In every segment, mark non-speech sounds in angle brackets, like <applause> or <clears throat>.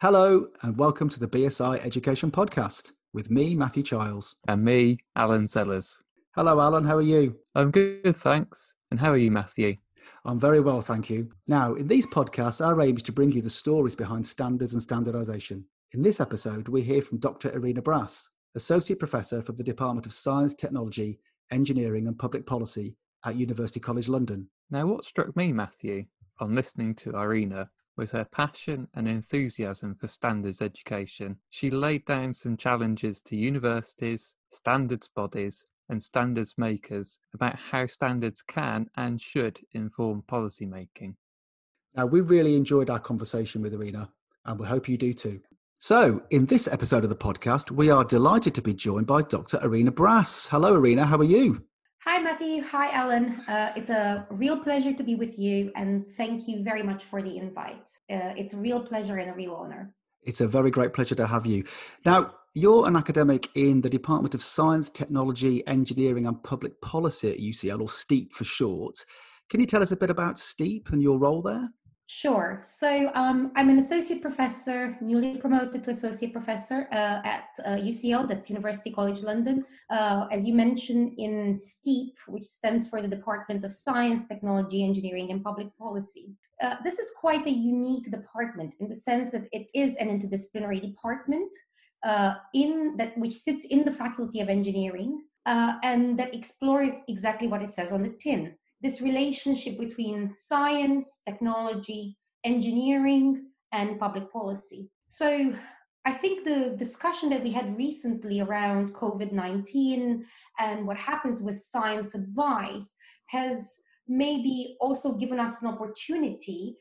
Hello, and welcome to the BSI Education Podcast with me, Matthew Childs. And me, Alan Sellers. Hello, Alan. How are you? I'm good, thanks. And how are you, Matthew? I'm very well, thank you. Now, in these podcasts, our aim is to bring you the stories behind standards and standardisation. In this episode, we hear from Dr. Irina Brass, Associate Professor from the Department of Science, Technology, Engineering and Public Policy at University College London. Now, what struck me, Matthew, on listening to Irina was her passion and enthusiasm for standards education. She laid down some challenges to universities, standards bodies, and standards makers about how standards can and should inform policy making. Now, we really enjoyed our conversation with Irina, and we hope you do too. So, in this episode of the podcast, we are delighted to be joined by Dr. Irina Brass. Hello, Irina. How are you? Hi, Matthew. Hi, Alan. Uh, it's a real pleasure to be with you, and thank you very much for the invite. Uh, it's a real pleasure and a real honor. It's a very great pleasure to have you. Now, you're an academic in the Department of Science, Technology, Engineering and Public Policy at UCL, or STEaPP for short. Can you tell us a bit about STEaPP and your role there? Sure. So um, I'm an associate professor, newly promoted to associate professor uh, at uh, UCL, that's University College London. Uh, as you mentioned, in STEaPP, which stands for the Department of Science, Technology, Engineering, and Public Policy. Uh, this is quite a unique department in the sense that it is an interdisciplinary department uh, in that which sits in the Faculty of Engineering uh, and that explores exactly what it says on the tin this relationship between science, technology, engineering, and public policy. So I think the discussion that we had recently around COVID 19 and what happens with science advice has maybe also given us an opportunity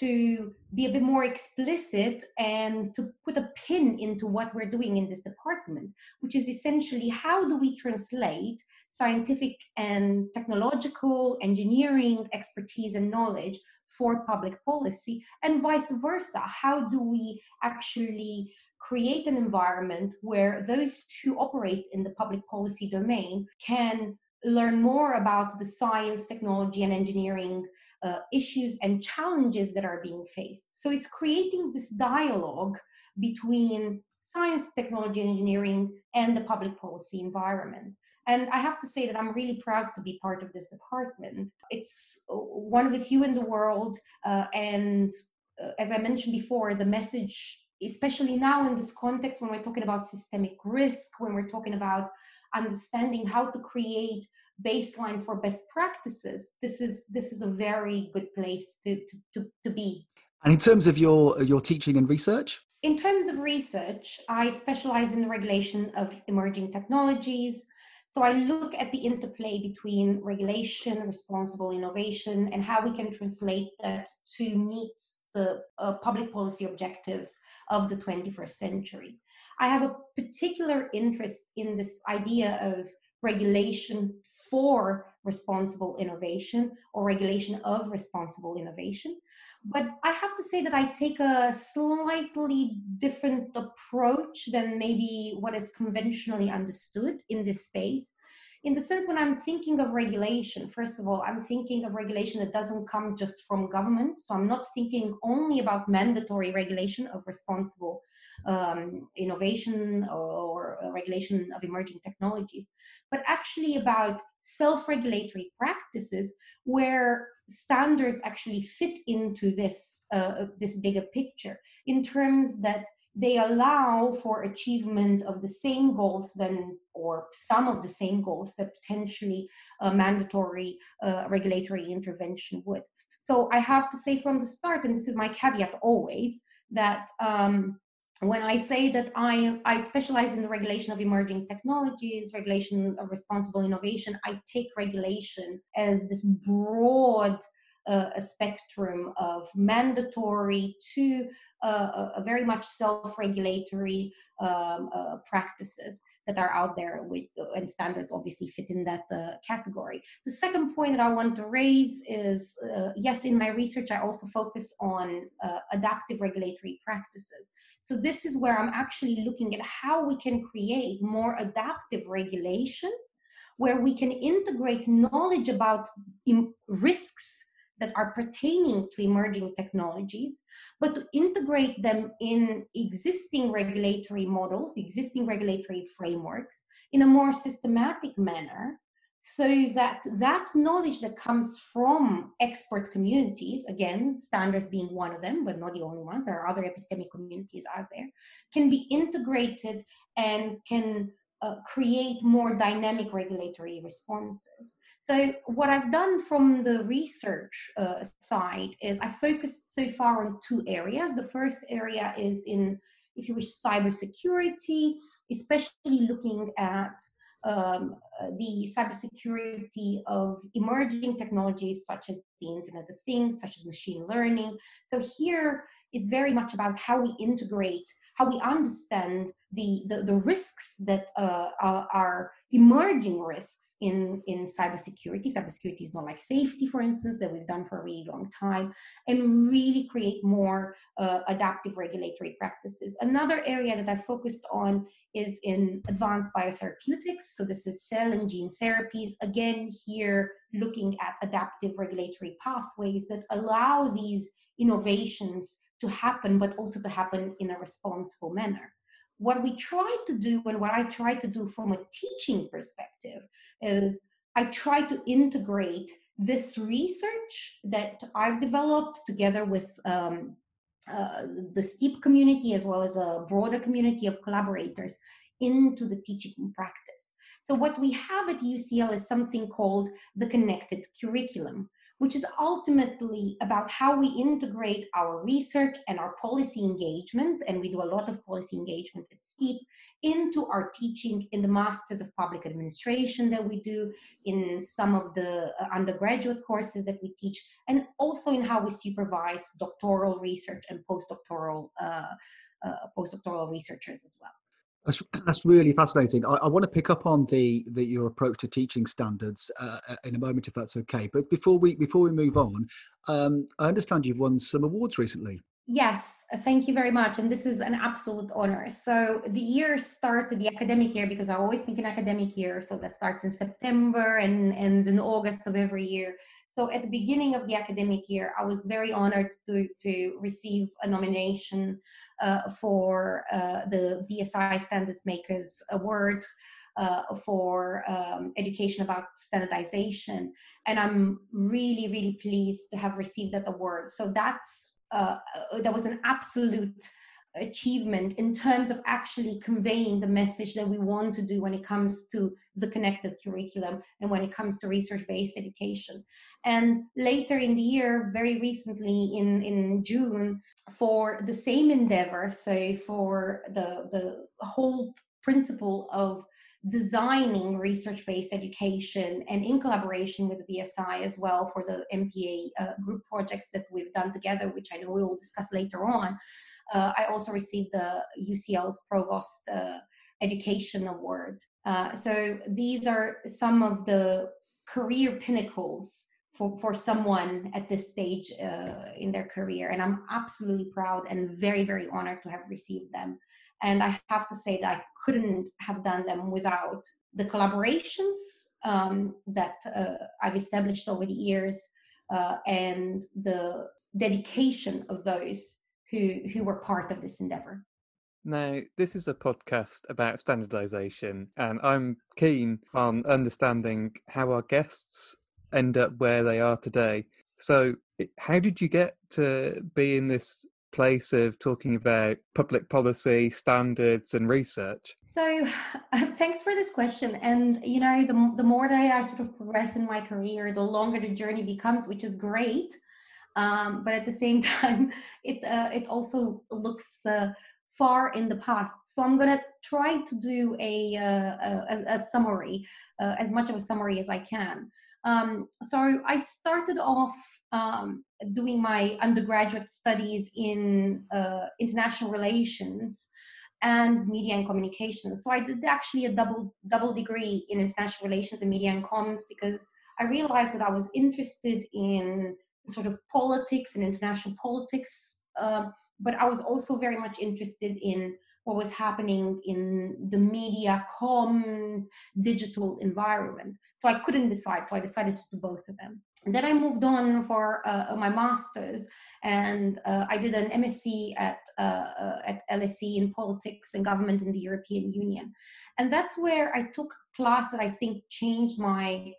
to be a bit more explicit and to put a pin into what we're doing in this department, which is essentially how do we translate scientific and technological engineering expertise and knowledge for public policy, and vice versa. How do we actually create an environment where those who operate in the public policy domain can learn more about the science, technology, and engineering uh, issues and challenges that are being faced. So it's creating this dialogue between science, technology, and engineering and the public policy environment. And I have to say that I'm really proud to be part of this department. It's uh, one of the few in the world. Uh, and uh, as I mentioned before, the message, especially now in this context when we're talking about systemic risk, when we're talking about understanding how to create baseline for best practices this is this is a very good place to to, to, to be. And in terms of your your teaching and research? In terms of research i specialize in the regulation of emerging technologies. So i look at the interplay between regulation responsible innovation and how we can translate that to meet the uh, public policy objectives of the 21st century I have a particular interest in this idea of regulation for responsible innovation or regulation of responsible innovation. But I have to say that I take a slightly different approach than maybe what is conventionally understood in this space. In the sense, when I'm thinking of regulation, first of all, I'm thinking of regulation that doesn't come just from government. So I'm not thinking only about mandatory regulation of responsible um, innovation or, or regulation of emerging technologies, but actually about self regulatory practices where standards actually fit into this, uh, this bigger picture in terms that they allow for achievement of the same goals than or some of the same goals that potentially a mandatory uh, regulatory intervention would. So i have to say from the start and this is my caveat always that um, when I say that I, I specialize in the regulation of emerging technologies, regulation of responsible innovation, I take regulation as this broad uh, spectrum of mandatory to uh, a very much self-regulatory um, uh, practices that are out there with and standards obviously fit in that uh, category. The second point that i want to raise is uh, yes in my research i also focus on uh, adaptive regulatory practices. So this is where i'm actually looking at how we can create more adaptive regulation where we can integrate knowledge about risks that are pertaining to emerging technologies, but to integrate them in existing regulatory models, existing regulatory frameworks in a more systematic manner so that that knowledge that comes from expert communities again standards being one of them but not the only ones there are other epistemic communities out there can be integrated and can uh, create more dynamic regulatory responses so what i've done from the research uh, side is i focused so far on two areas the first area is in if you wish cybersecurity especially looking at um, uh, the cybersecurity of emerging technologies such as the Internet of Things, such as machine learning. So here is very much about how we integrate how we understand the, the, the risks that uh, are, are, emerging risks in, in cybersecurity. Cybersecurity is not like safety, for instance, that we've done for a really long time, and really create more uh, adaptive regulatory practices. Another area that I focused on is in advanced biotherapeutics. So this is cell and gene therapies. Again, here looking at adaptive regulatory pathways that allow these innovations to happen, but also to happen in a responsible manner. What we try to do, and what I try to do from a teaching perspective, is I try to integrate this research that I've developed together with um, uh, the STEaPP community as well as a broader community of collaborators into the teaching practice. So, what we have at UCL is something called the connected curriculum, which is ultimately about how we integrate our research and our policy engagement, and we do a lot of policy engagement at STEaPP, into our teaching in the Masters of Public Administration that we do, in some of the uh, undergraduate courses that we teach, and also in how we supervise doctoral research and postdoctoral, uh, uh, postdoctoral researchers as well. That's <clears throat> that's really fascinating. I, I, want to pick up on the, the your approach to teaching standards uh, uh, in a moment, if that's okay. But before we before we move on, um, I understand you've won some awards recently. Yes, thank you very much. And this is an absolute honor. So the year started, the academic year, because I always think in academic year, so that starts in September and ends in August of every year. So at the beginning of the academic year, I was very honored to, to receive a nomination uh, for uh, the BSI Standards Makers Award. Uh, for um, education about standardization. And I'm really, really pleased to have received that award. So that's uh, that was an absolute achievement in terms of actually conveying the message that we want to do when it comes to the connected curriculum and when it comes to research-based education. And later in the year, very recently in, in June, for the same endeavor, so for the, the whole principle of designing research-based education and in collaboration with the BSI as well for the MPA uh, group projects that we've done together, which I know we will discuss later on. Uh, I also received the UCL's Provost uh, Education Award. Uh, so these are some of the career pinnacles for, for someone at this stage uh, in their career. And I'm absolutely proud and very, very honored to have received them. And I have to say that I couldn't have done them without the collaborations um, that uh, I've established over the years uh, and the dedication of those who who were part of this endeavor. Now, this is a podcast about standardization, and I'm keen on understanding how our guests end up where they are today. So, how did you get to be in this place of talking about public policy, standards, and research? So, uh, <laughs> thanks for this question. And, you know, the, the more that I sort of progress in my career, the longer the journey becomes, which is great um, but at the same <laughs> time it uh, it also looks uh, far in the past so i'm to try to do a, uh, a, a summary uh, as much of a summary as i can um, so i started off um, doing my undergraduate studies in uh, international relations and media and communications so i did actually a double double degree in international relations and media and comms because i realized that i was interested in sort of politics and international politics. Um, but I was also very much interested in what was happening in the media, comms, digital environment. So I couldn't decide. So I decided to do both of them. Then I moved on for uh, my master's, and uh, I did an MSc at uh at LSE in politics and government in the European Union, and that's where I took a class that I think changed my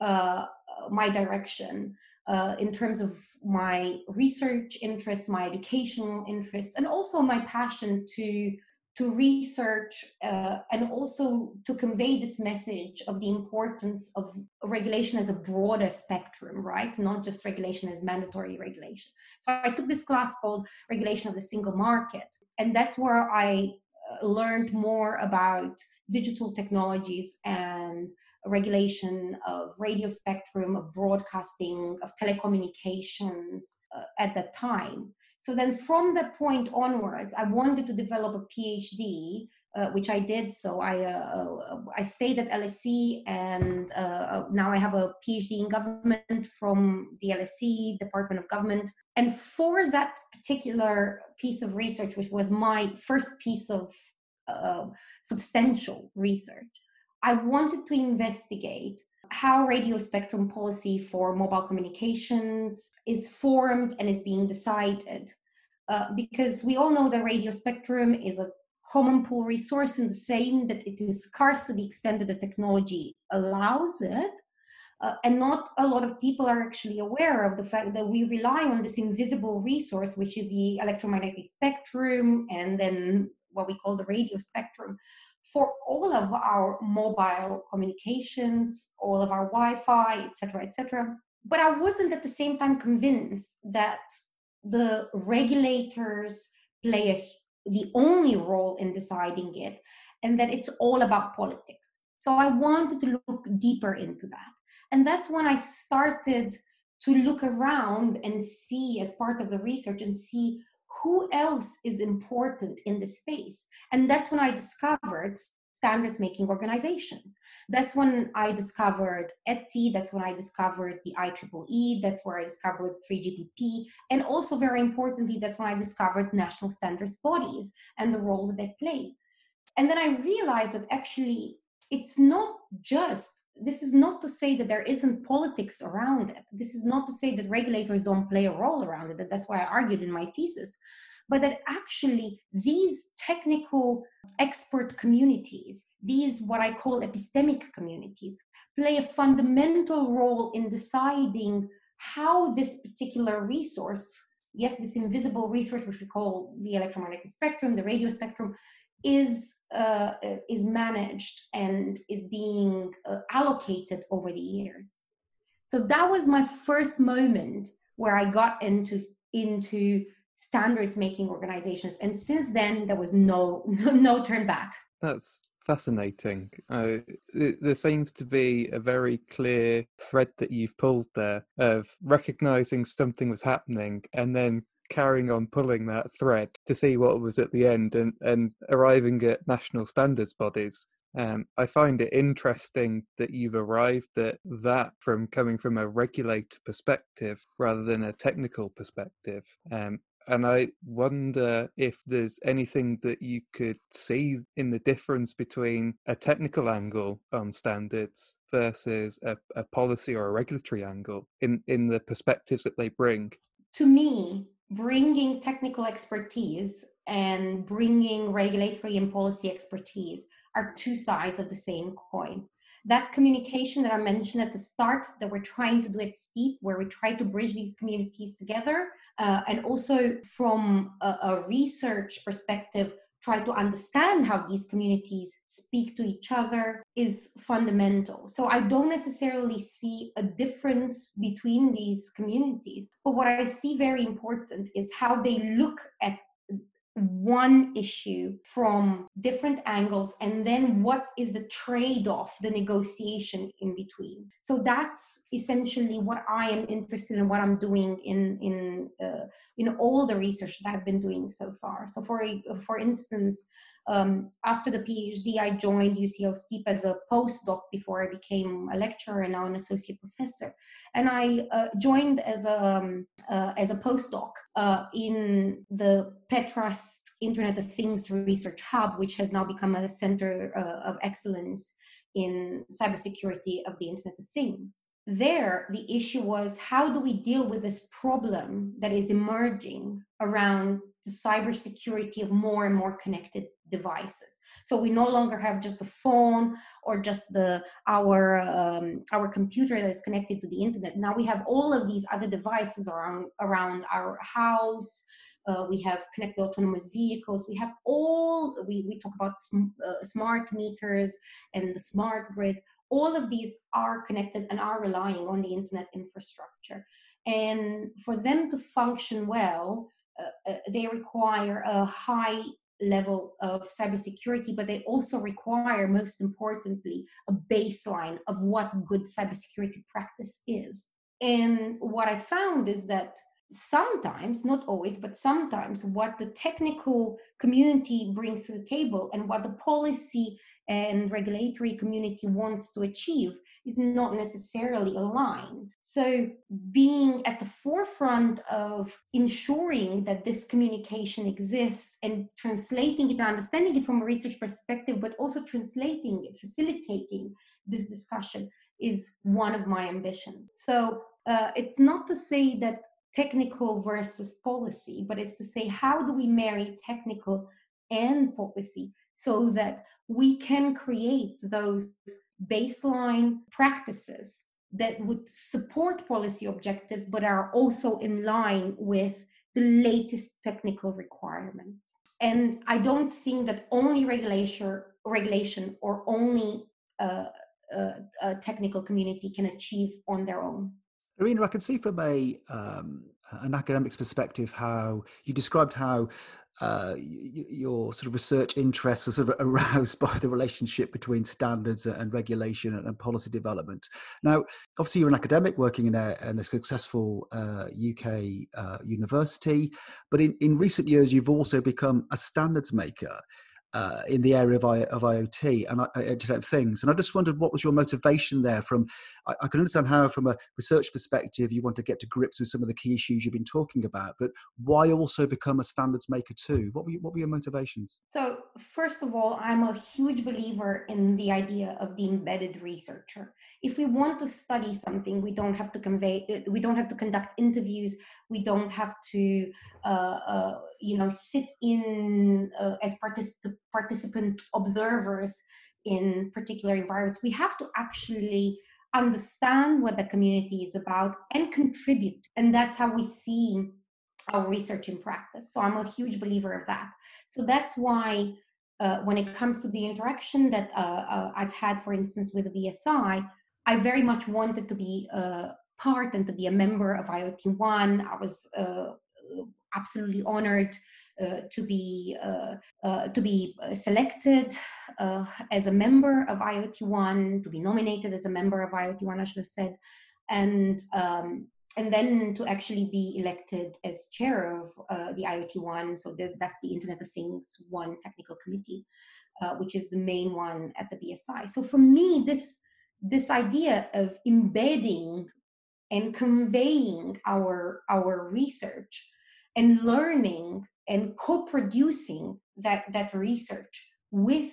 uh, my direction uh, in terms of my research interests, my educational interests, and also my passion to to research uh, and also to convey this message of the importance of regulation as a broader spectrum, right? Not just regulation as mandatory regulation. So I took this class called Regulation of the Single Market, and that's where I uh, learned more about digital technologies and regulation of radio spectrum, of broadcasting, of telecommunications uh, at that time. So then from that point onwards, I wanted to develop a PhD, uh, which I did. So I, uh, uh I stayed at LSE and uh, now I have a PhD in government from the LSE Department of Government. And for that particular piece of research, which was my first piece of uh, substantial research, I wanted to investigate how radio spectrum policy for mobile communications is formed and is being decided. Uh, because we all know that radio spectrum is a common pool resource in the same that it is scarce to the extent that the technology allows it. Uh, and not a lot of people are actually aware of the fact that we rely on this invisible resource, which is the electromagnetic spectrum and then what we call the radio spectrum, for all of our mobile communications, all of our Wi-Fi, etc., etc. But I wasn't at the same time convinced that the regulators play a, the only role in deciding it, and that it's all about politics. So I wanted to look deeper into that, and that's when I started to look around and see, as part of the research, and see who else is important in this space? And that's when I discovered standards making organizations. That's when I discovered ETSI, that's when I discovered the IEEE, that's where I discovered 3GPP, and also very importantly, that's when I discovered national standards bodies and the role that they play. And then I realized that actually it's not just this is not to say that there isn't politics around it. This is not to say that regulators don't play a role around it. That's why I argued in my thesis. But that actually these technical expert communities, these what I call epistemic communities, play a fundamental role in deciding how this particular resource, yes, this invisible resource, which we call the electromagnetic spectrum, the radio spectrum, is uh, is managed and is being uh, allocated over the years. So that was my first moment where I got into into standards making organizations, and since then there was no <laughs> no, turn back. That's fascinating. Uh, there seems to be a very clear thread that you've pulled there of recognizing something was happening and then carrying on pulling that thread to see what was at the end and, and arriving at national standards bodies. Um, I find it interesting that you've arrived at that from coming from a regulator perspective rather than a technical perspective. Um, and I wonder if there's anything that you could see in the difference between a technical angle on standards versus a, a policy or a regulatory angle in, in the perspectives that they bring. To me, bringing technical expertise and bringing regulatory and policy expertise are two sides of the same coin. That communication that I mentioned at the start, that we're trying to do at STEaPP, where we try to bridge these communities together, uh, and also from a, a research perspective, try to understand how these communities speak to each other is fundamental. So I don't necessarily see a difference between these communities, but what I see very important is how they look at one issue from different angles and then what is the trade-off the negotiation in between. So that's essentially what i am interested in what i'm doing in in uh, in all the research that i've been doing so far. So for for instance um, after the PhD, I joined UCL STEaPP as a postdoc before I became a lecturer and now an associate professor. And I uh, joined as a, um, uh, as a postdoc uh, in the Petras Internet of Things Research Hub, which has now become a center uh, of excellence in cybersecurity of the Internet of Things there the issue was how do we deal with this problem that is emerging around the cybersecurity of more and more connected devices. So we no longer have just the phone or just the our um, our computer that is connected to the internet. Now we have all of these other devices around around our house. Uh, we have connected autonomous vehicles. We have all we, we talk about sm- uh, smart meters and the smart grid. All of these are connected and are relying on the internet infrastructure. And for them to function well, uh, uh, they require a high level of cybersecurity, but they also require, most importantly, a baseline of what good cybersecurity practice is. And what I found is that sometimes, not always, but sometimes, what the technical community brings to the table and what the policy and regulatory community wants to achieve is not necessarily aligned. So, being at the forefront of ensuring that this communication exists and translating it, understanding it from a research perspective, but also translating it, facilitating this discussion is one of my ambitions. So, uh, it's not to say that technical versus policy, but it's to say how do we marry technical and policy so that we can create those baseline practices that would support policy objectives but are also in line with the latest technical requirements. And i don't think that only regulation regulation or only uh, uh, a technical community can achieve on their own. Irina, I can see from a um, an academic's perspective how you described how uh, your sort of research interests were sort of <laughs> aroused by the relationship between standards and regulation and, policy development. Now, obviously, you're an academic working in a, in a successful uh, UK uh, university, but in, in recent years, you've also become a standards maker uh, in the area of, I, of IoT and Internet Things. And I just wondered what was your motivation there from, I, I, can understand how from a research perspective you want to get to grips with some of the key issues you've been talking about, but why also become a standards maker too? What were, what were your motivations? So first of all, I'm a huge believer in the idea of the embedded researcher. If we want to study something, we don't have to convey, we don't have to conduct interviews, we don't have to, uh, uh, you know, sit in uh, as participants participant observers in particular environments. We have to actually understand what the community is about and contribute. And that's how we see our research in practice. So I'm a huge believer of that. So that's why uh, when it comes to the interaction that uh, uh, I've had, for instance, with the BSI, I very much wanted to be a part and to be a member of IoT One. I was uh, absolutely honored uh, to be uh, uh, to be selected as a member of IoT One, to be nominated as a member of IoT One, I should have said, and um, and then to actually be elected as chair of uh, the IoT One. So that's the Internet of Things One technical committee, uh, which is the main one at the BSI. So for me, this this idea of embedding and conveying our our research and learning and co-producing that that research with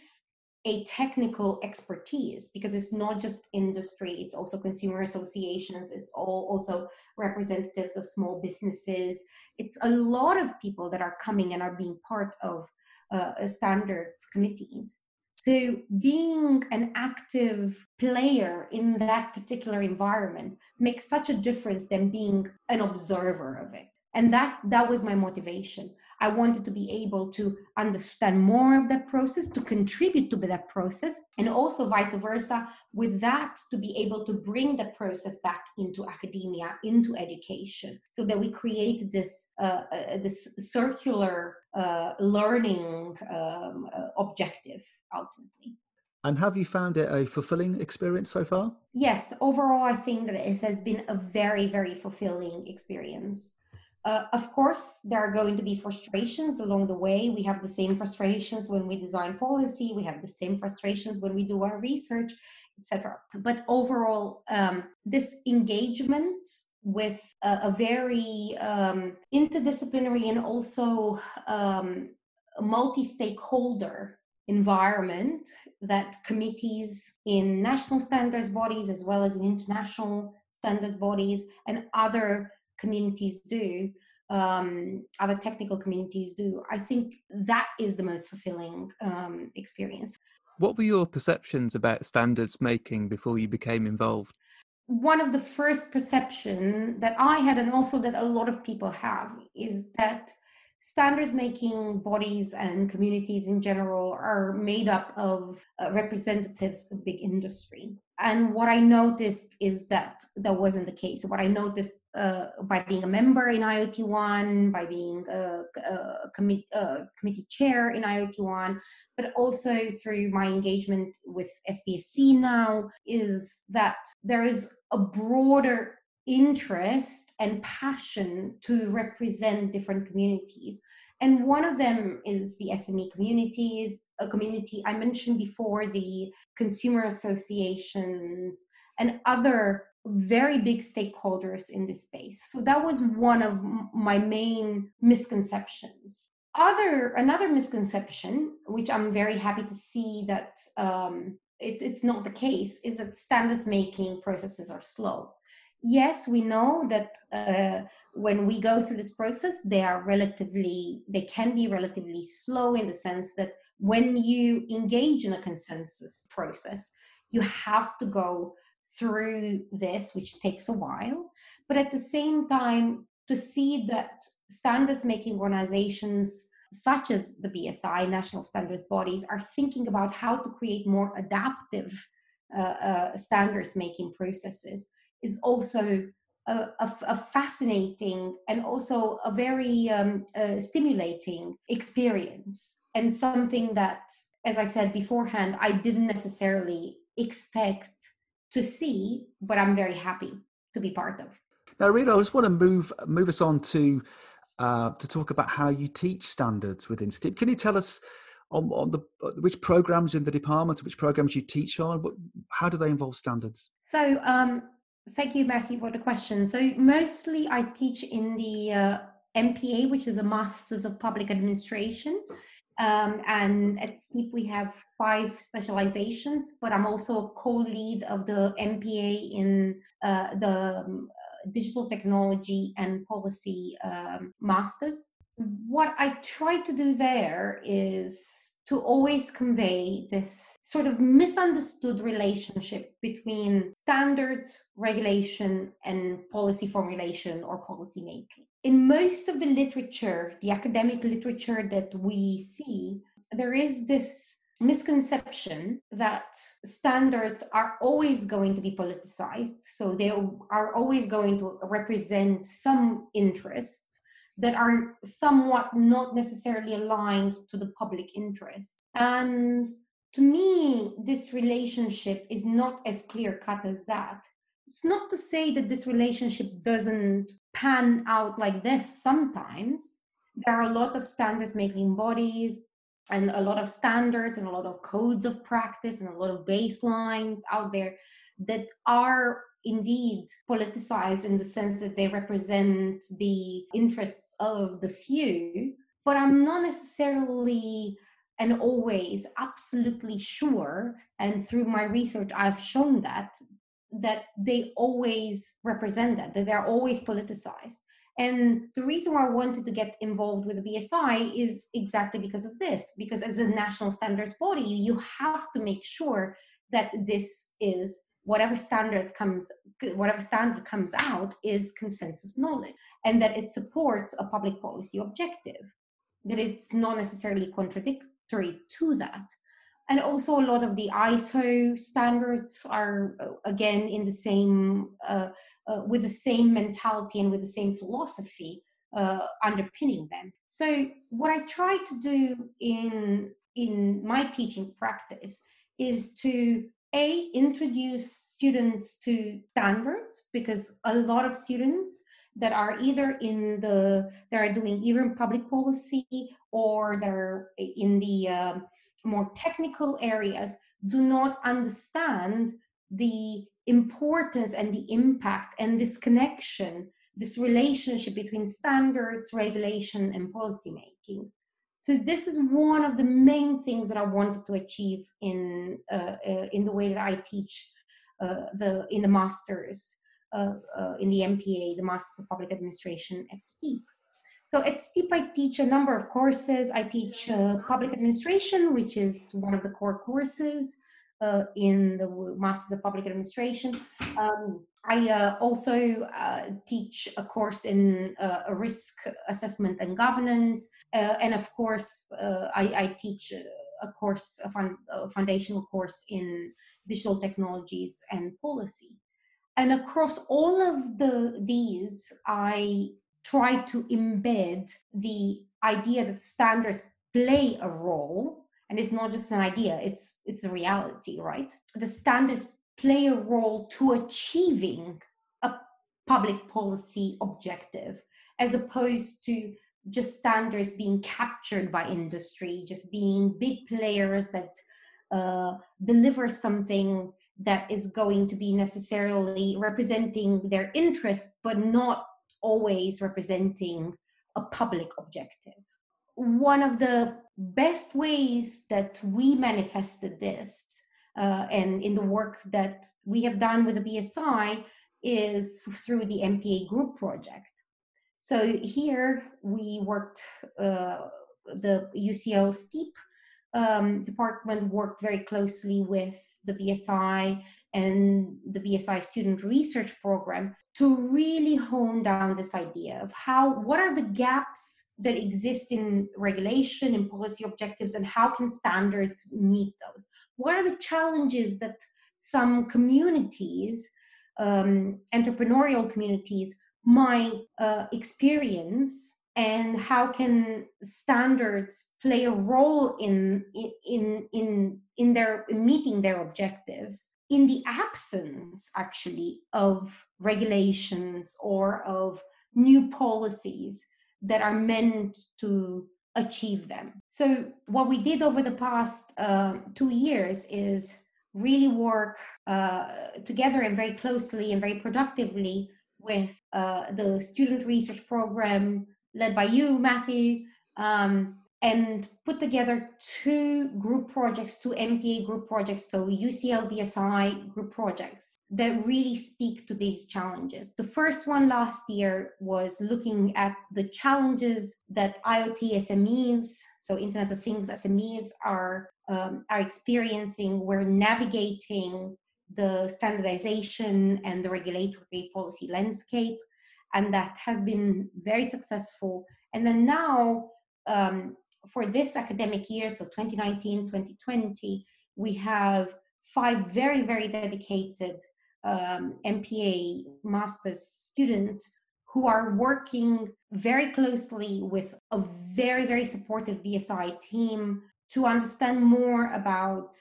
a technical expertise because it's not just industry it's also consumer associations it's all also representatives of small businesses. It's a lot of people that are coming and are being part of uh, standards committees. So being an active player in that particular environment makes such a difference than being an observer of it and that that was my motivation I wanted to be able to understand more of that process, to contribute to that process, and also vice versa, with that, to be able to bring that process back into academia, into education, so that we create this, uh, uh, this circular uh, learning um, uh, objective ultimately. And have you found it a fulfilling experience so far? Yes, overall, I think that it has been a very, very fulfilling experience Uh, of course, there are going to be frustrations along the way. We have the same frustrations when we design policy, we have the same frustrations when we do our research, etc. But overall, um, this engagement with a, a very um, interdisciplinary and also um, multi-stakeholder environment that committees in national standards bodies as well as in international standards bodies and other communities do um, other technical communities do i think that is the most fulfilling um, experience. What were your perceptions about standards making before you became involved? One of the first perception that i had and also that a lot of people have is that standards making bodies and communities in general are made up of uh, representatives of big industry. And what i noticed is that that wasn't the case. What i noticed uh, by being a member in iot one by being a, a, commi- a committee chair in iot one but also through my engagement with SPSC now is that there is a broader interest and passion to represent different communities. And one of them is the SME communities, a community I mentioned before, the consumer associations and other very big stakeholders in this space. So that was one of my main misconceptions. Other another misconception, which I'm very happy to see that um, it, it's not the case, is that standards making processes are slow yes we know that uh, when we go through this process they are relatively they can be relatively slow in the sense that when you engage in a consensus process you have to go through this which takes a while. But at the same time to see that standards making organizations such as the bsi national standards bodies are thinking about how to create more adaptive uh, uh, standards making processes is also a, a, a fascinating and also a very um, uh, stimulating experience and something that as i said beforehand i didn't necessarily expect to see but i'm very happy to be part of now Irina, i just want to move move us on to uh, to talk about how you teach standards within STEaPP. Can you tell us on, on the which programs in the department, which programs you teach on? How do they involve standards? So um, Thank you, Matthew, for the question. So mostly I teach in the uh, MPA, which is a Masters of Public Administration. Um, and at STEaPP we have five specializations, but I'm also a co-lead of the MPA in uh, the um, Digital Technology and Policy um, Masters. What I try to do there is to always convey this sort of misunderstood relationship between standards, regulation, and policy formulation or policy making. In most of the literature, the academic literature that we see, there is this misconception that standards are always going to be politicized. So they are always going to represent some interests that are somewhat not necessarily aligned to the public interest. And to me, this relationship is not as clear cut as that. It's not to say that this relationship doesn't pan out like this sometimes. There are a lot of standards making bodies and a lot of standards and a lot of codes of practice and a lot of baselines out there that are indeed politicized in the sense that they represent the interests of the few, but I'm not necessarily and always absolutely sure, and through my research, I've shown that that they always represent that, that they're always politicized. And the reason why I wanted to get involved with the BSI is exactly because of this. Because as a national standards body, you have to make sure that this is whatever standards comes whatever standard comes out is consensus knowledge and that it supports a public policy objective that it's not necessarily contradictory to that. And also a lot of the iso standards are uh, again in the same uh, uh, with the same mentality and with the same philosophy uh, underpinning them. So what i try to do in in my teaching practice is to a introduce students to standards because a lot of students that are either in the that are doing either in public policy or that are in the um, more technical areas do not understand the importance and the impact and this connection this relationship between standards regulation and policy making so this is one of the main things that i wanted to achieve in uh, uh, in the way that i teach uh, the in the masters uh, uh, in the MPA, the Masters of Public Administration at STEaPP. So at STEaPP, I teach a number of courses. I teach uh, public administration, which is one of the core courses uh, in the Masters of Public Administration. Um, I uh, also uh, teach a course in a risk assessment and governance. and of course, I, I, teach a course, a, fun, a foundational course in digital technologies and policy and across all of the these i try to embed the idea that standards play a role and it's not just an idea it's it's a reality right the standards play a role to achieving a public policy objective as opposed to just standards being captured by industry just being big players that uh, deliver something that is going to be necessarily representing their interests, but not always representing a public objective. One of the best ways that we manifested this, uh, and in the work that we have done with the BSI, is through the MPA group project. So here we worked, uh, the UCL STEaPP um, department worked very closely with the BSI and the BSI student research program to really hone down this idea of how what are the gaps that exist in regulation and policy objectives and how can standards meet those? What are the challenges that some communities um, entrepreneurial communities might uh, experience? And how can standards play a role in in in in their in meeting their objectives? In the absence actually of regulations or of new policies that are meant to achieve them. So what we did over the past uh, two years is really work uh, together and very closely and very productively with uh, the student research program led by you, Matthew, um, and put together two group projects, two MPA group projects, so UCL BSI group projects that really speak to these challenges. The first one last year was looking at the challenges that IoT SMEs, so Internet of Things SMEs, are um, are experiencing. We're navigating the standardization and the regulatory policy landscape and that has been very successful. And then now, um, for this academic year, so 2019 2020, we have five very, very dedicated um, MPA master's students who are working very closely with a very, very supportive BSI team to understand more about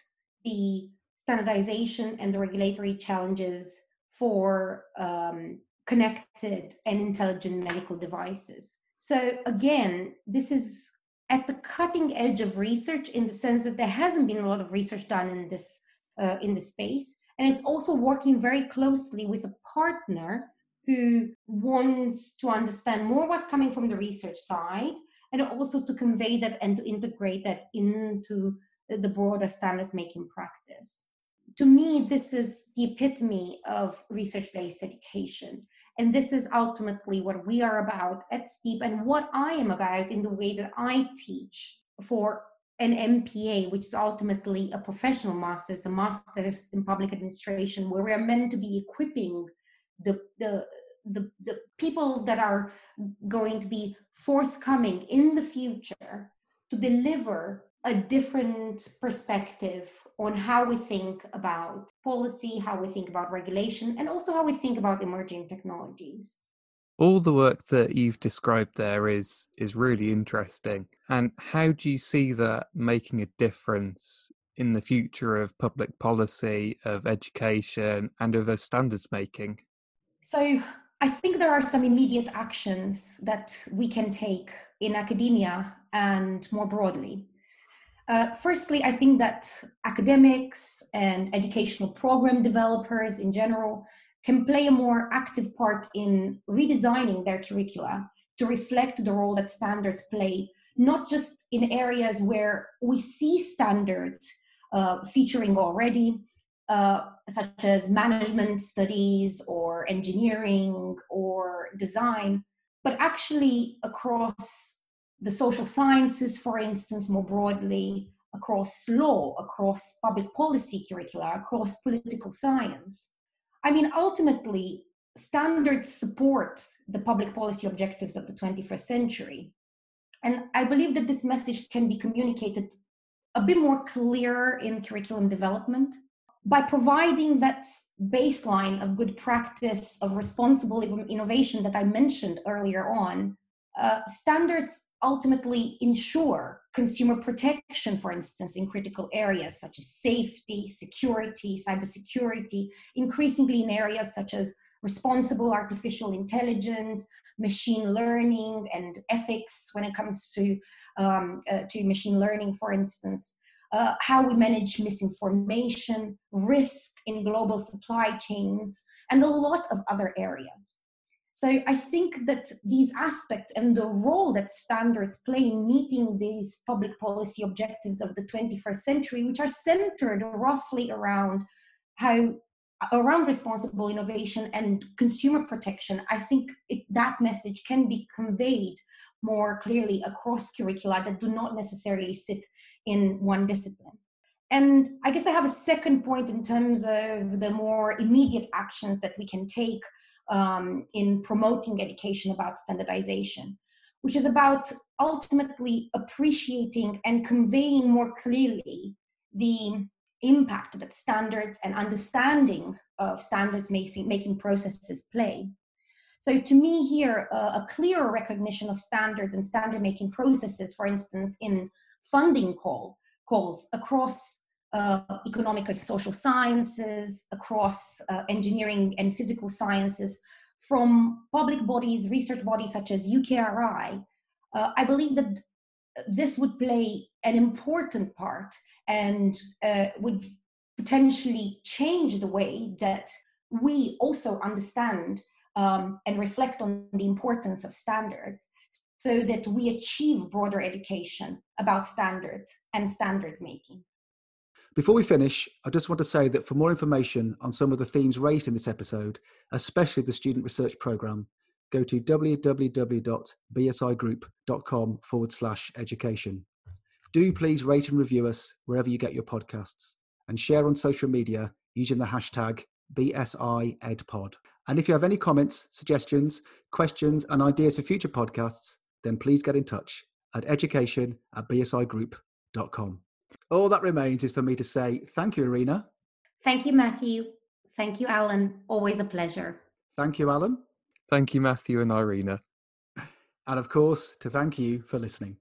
the standardization and the regulatory challenges for um, connected and intelligent medical devices. So, again, this is at the cutting edge of research in the sense that there hasn't been a lot of research done in this uh, in this space. And it's also working very closely with a partner who wants to understand more what's coming from the research side and also to convey that and to integrate that into the broader standards making practice. To me this is the epitome of research based education and this is ultimately what we are about at STEaPP and what I am about in the way that I teach for an MPA, which is ultimately a professional master's, a master's in public administration, where we are meant to be equipping the, the, the, the people that are going to be forthcoming in the future to deliver a different perspective on how we think about policy, how we think about regulation, and also how we think about emerging technologies. All the work that you've described there is is really interesting. And how do you see that making a difference in the future of public policy, of education, and of standards making? So I think there are some immediate actions that we can take in academia and more broadly. Uh, firstly, I think that academics and educational program developers in general can play a more active part in redesigning their curricula to reflect the role that standards play, not just in areas where we see standards uh, featuring already, uh, such as management studies or engineering or design, but actually across the social sciences, for instance, more broadly, across law, across public policy curricula, across political science. I mean, ultimately, standards support the public policy objectives of the 21st century. And I believe that this message can be communicated a bit more clear in curriculum development by providing that baseline of good practice of responsible innovation that I mentioned earlier on. Uh, standards ultimately ensure consumer protection, for instance, in critical areas such as safety, security, cybersecurity, increasingly in areas such as responsible artificial intelligence, machine learning, and ethics when it comes to, um, uh, to machine learning, for instance. Uh, how we manage misinformation, risk in global supply chains, and a lot of other areas. So I think that these aspects and the role that standards play in meeting these public policy objectives of the 21st century, which are centered roughly around how around responsible innovation and consumer protection, I think it, that message can be conveyed more clearly across curricula that do not necessarily sit in one discipline. And I guess I have a second point in terms of the more immediate actions that we can take um, in promoting education about standardization, which is about ultimately appreciating and conveying more clearly the impact that standards and understanding of standards making, making processes play. So to me here, uh, a clearer recognition of standards and standard making processes, for instance, in funding call, calls across uh, economic and social sciences, across uh, engineering and physical sciences, from public bodies, research bodies such as UKRI, uh, I believe that this would play an important part and uh, would potentially change the way that we also understand um, and reflect on the importance of standards so that we achieve broader education about standards and standards making. Before we finish, I just want to say that for more information on some of the themes raised in this episode, especially the Student Research Programme, go to www.bsigroup.com forward slash education. Do please rate and review us wherever you get your podcasts and share on social media using the hashtag BSIEdPod. And if you have any comments, suggestions, questions, and ideas for future podcasts, then please get in touch at education at bsigroup.com. All that remains is for me to say thank you, Irina. Thank you, Matthew. Thank you, Alan. Always a pleasure. Thank you, Alan. Thank you, Matthew and Irina. And of course, to thank you for listening.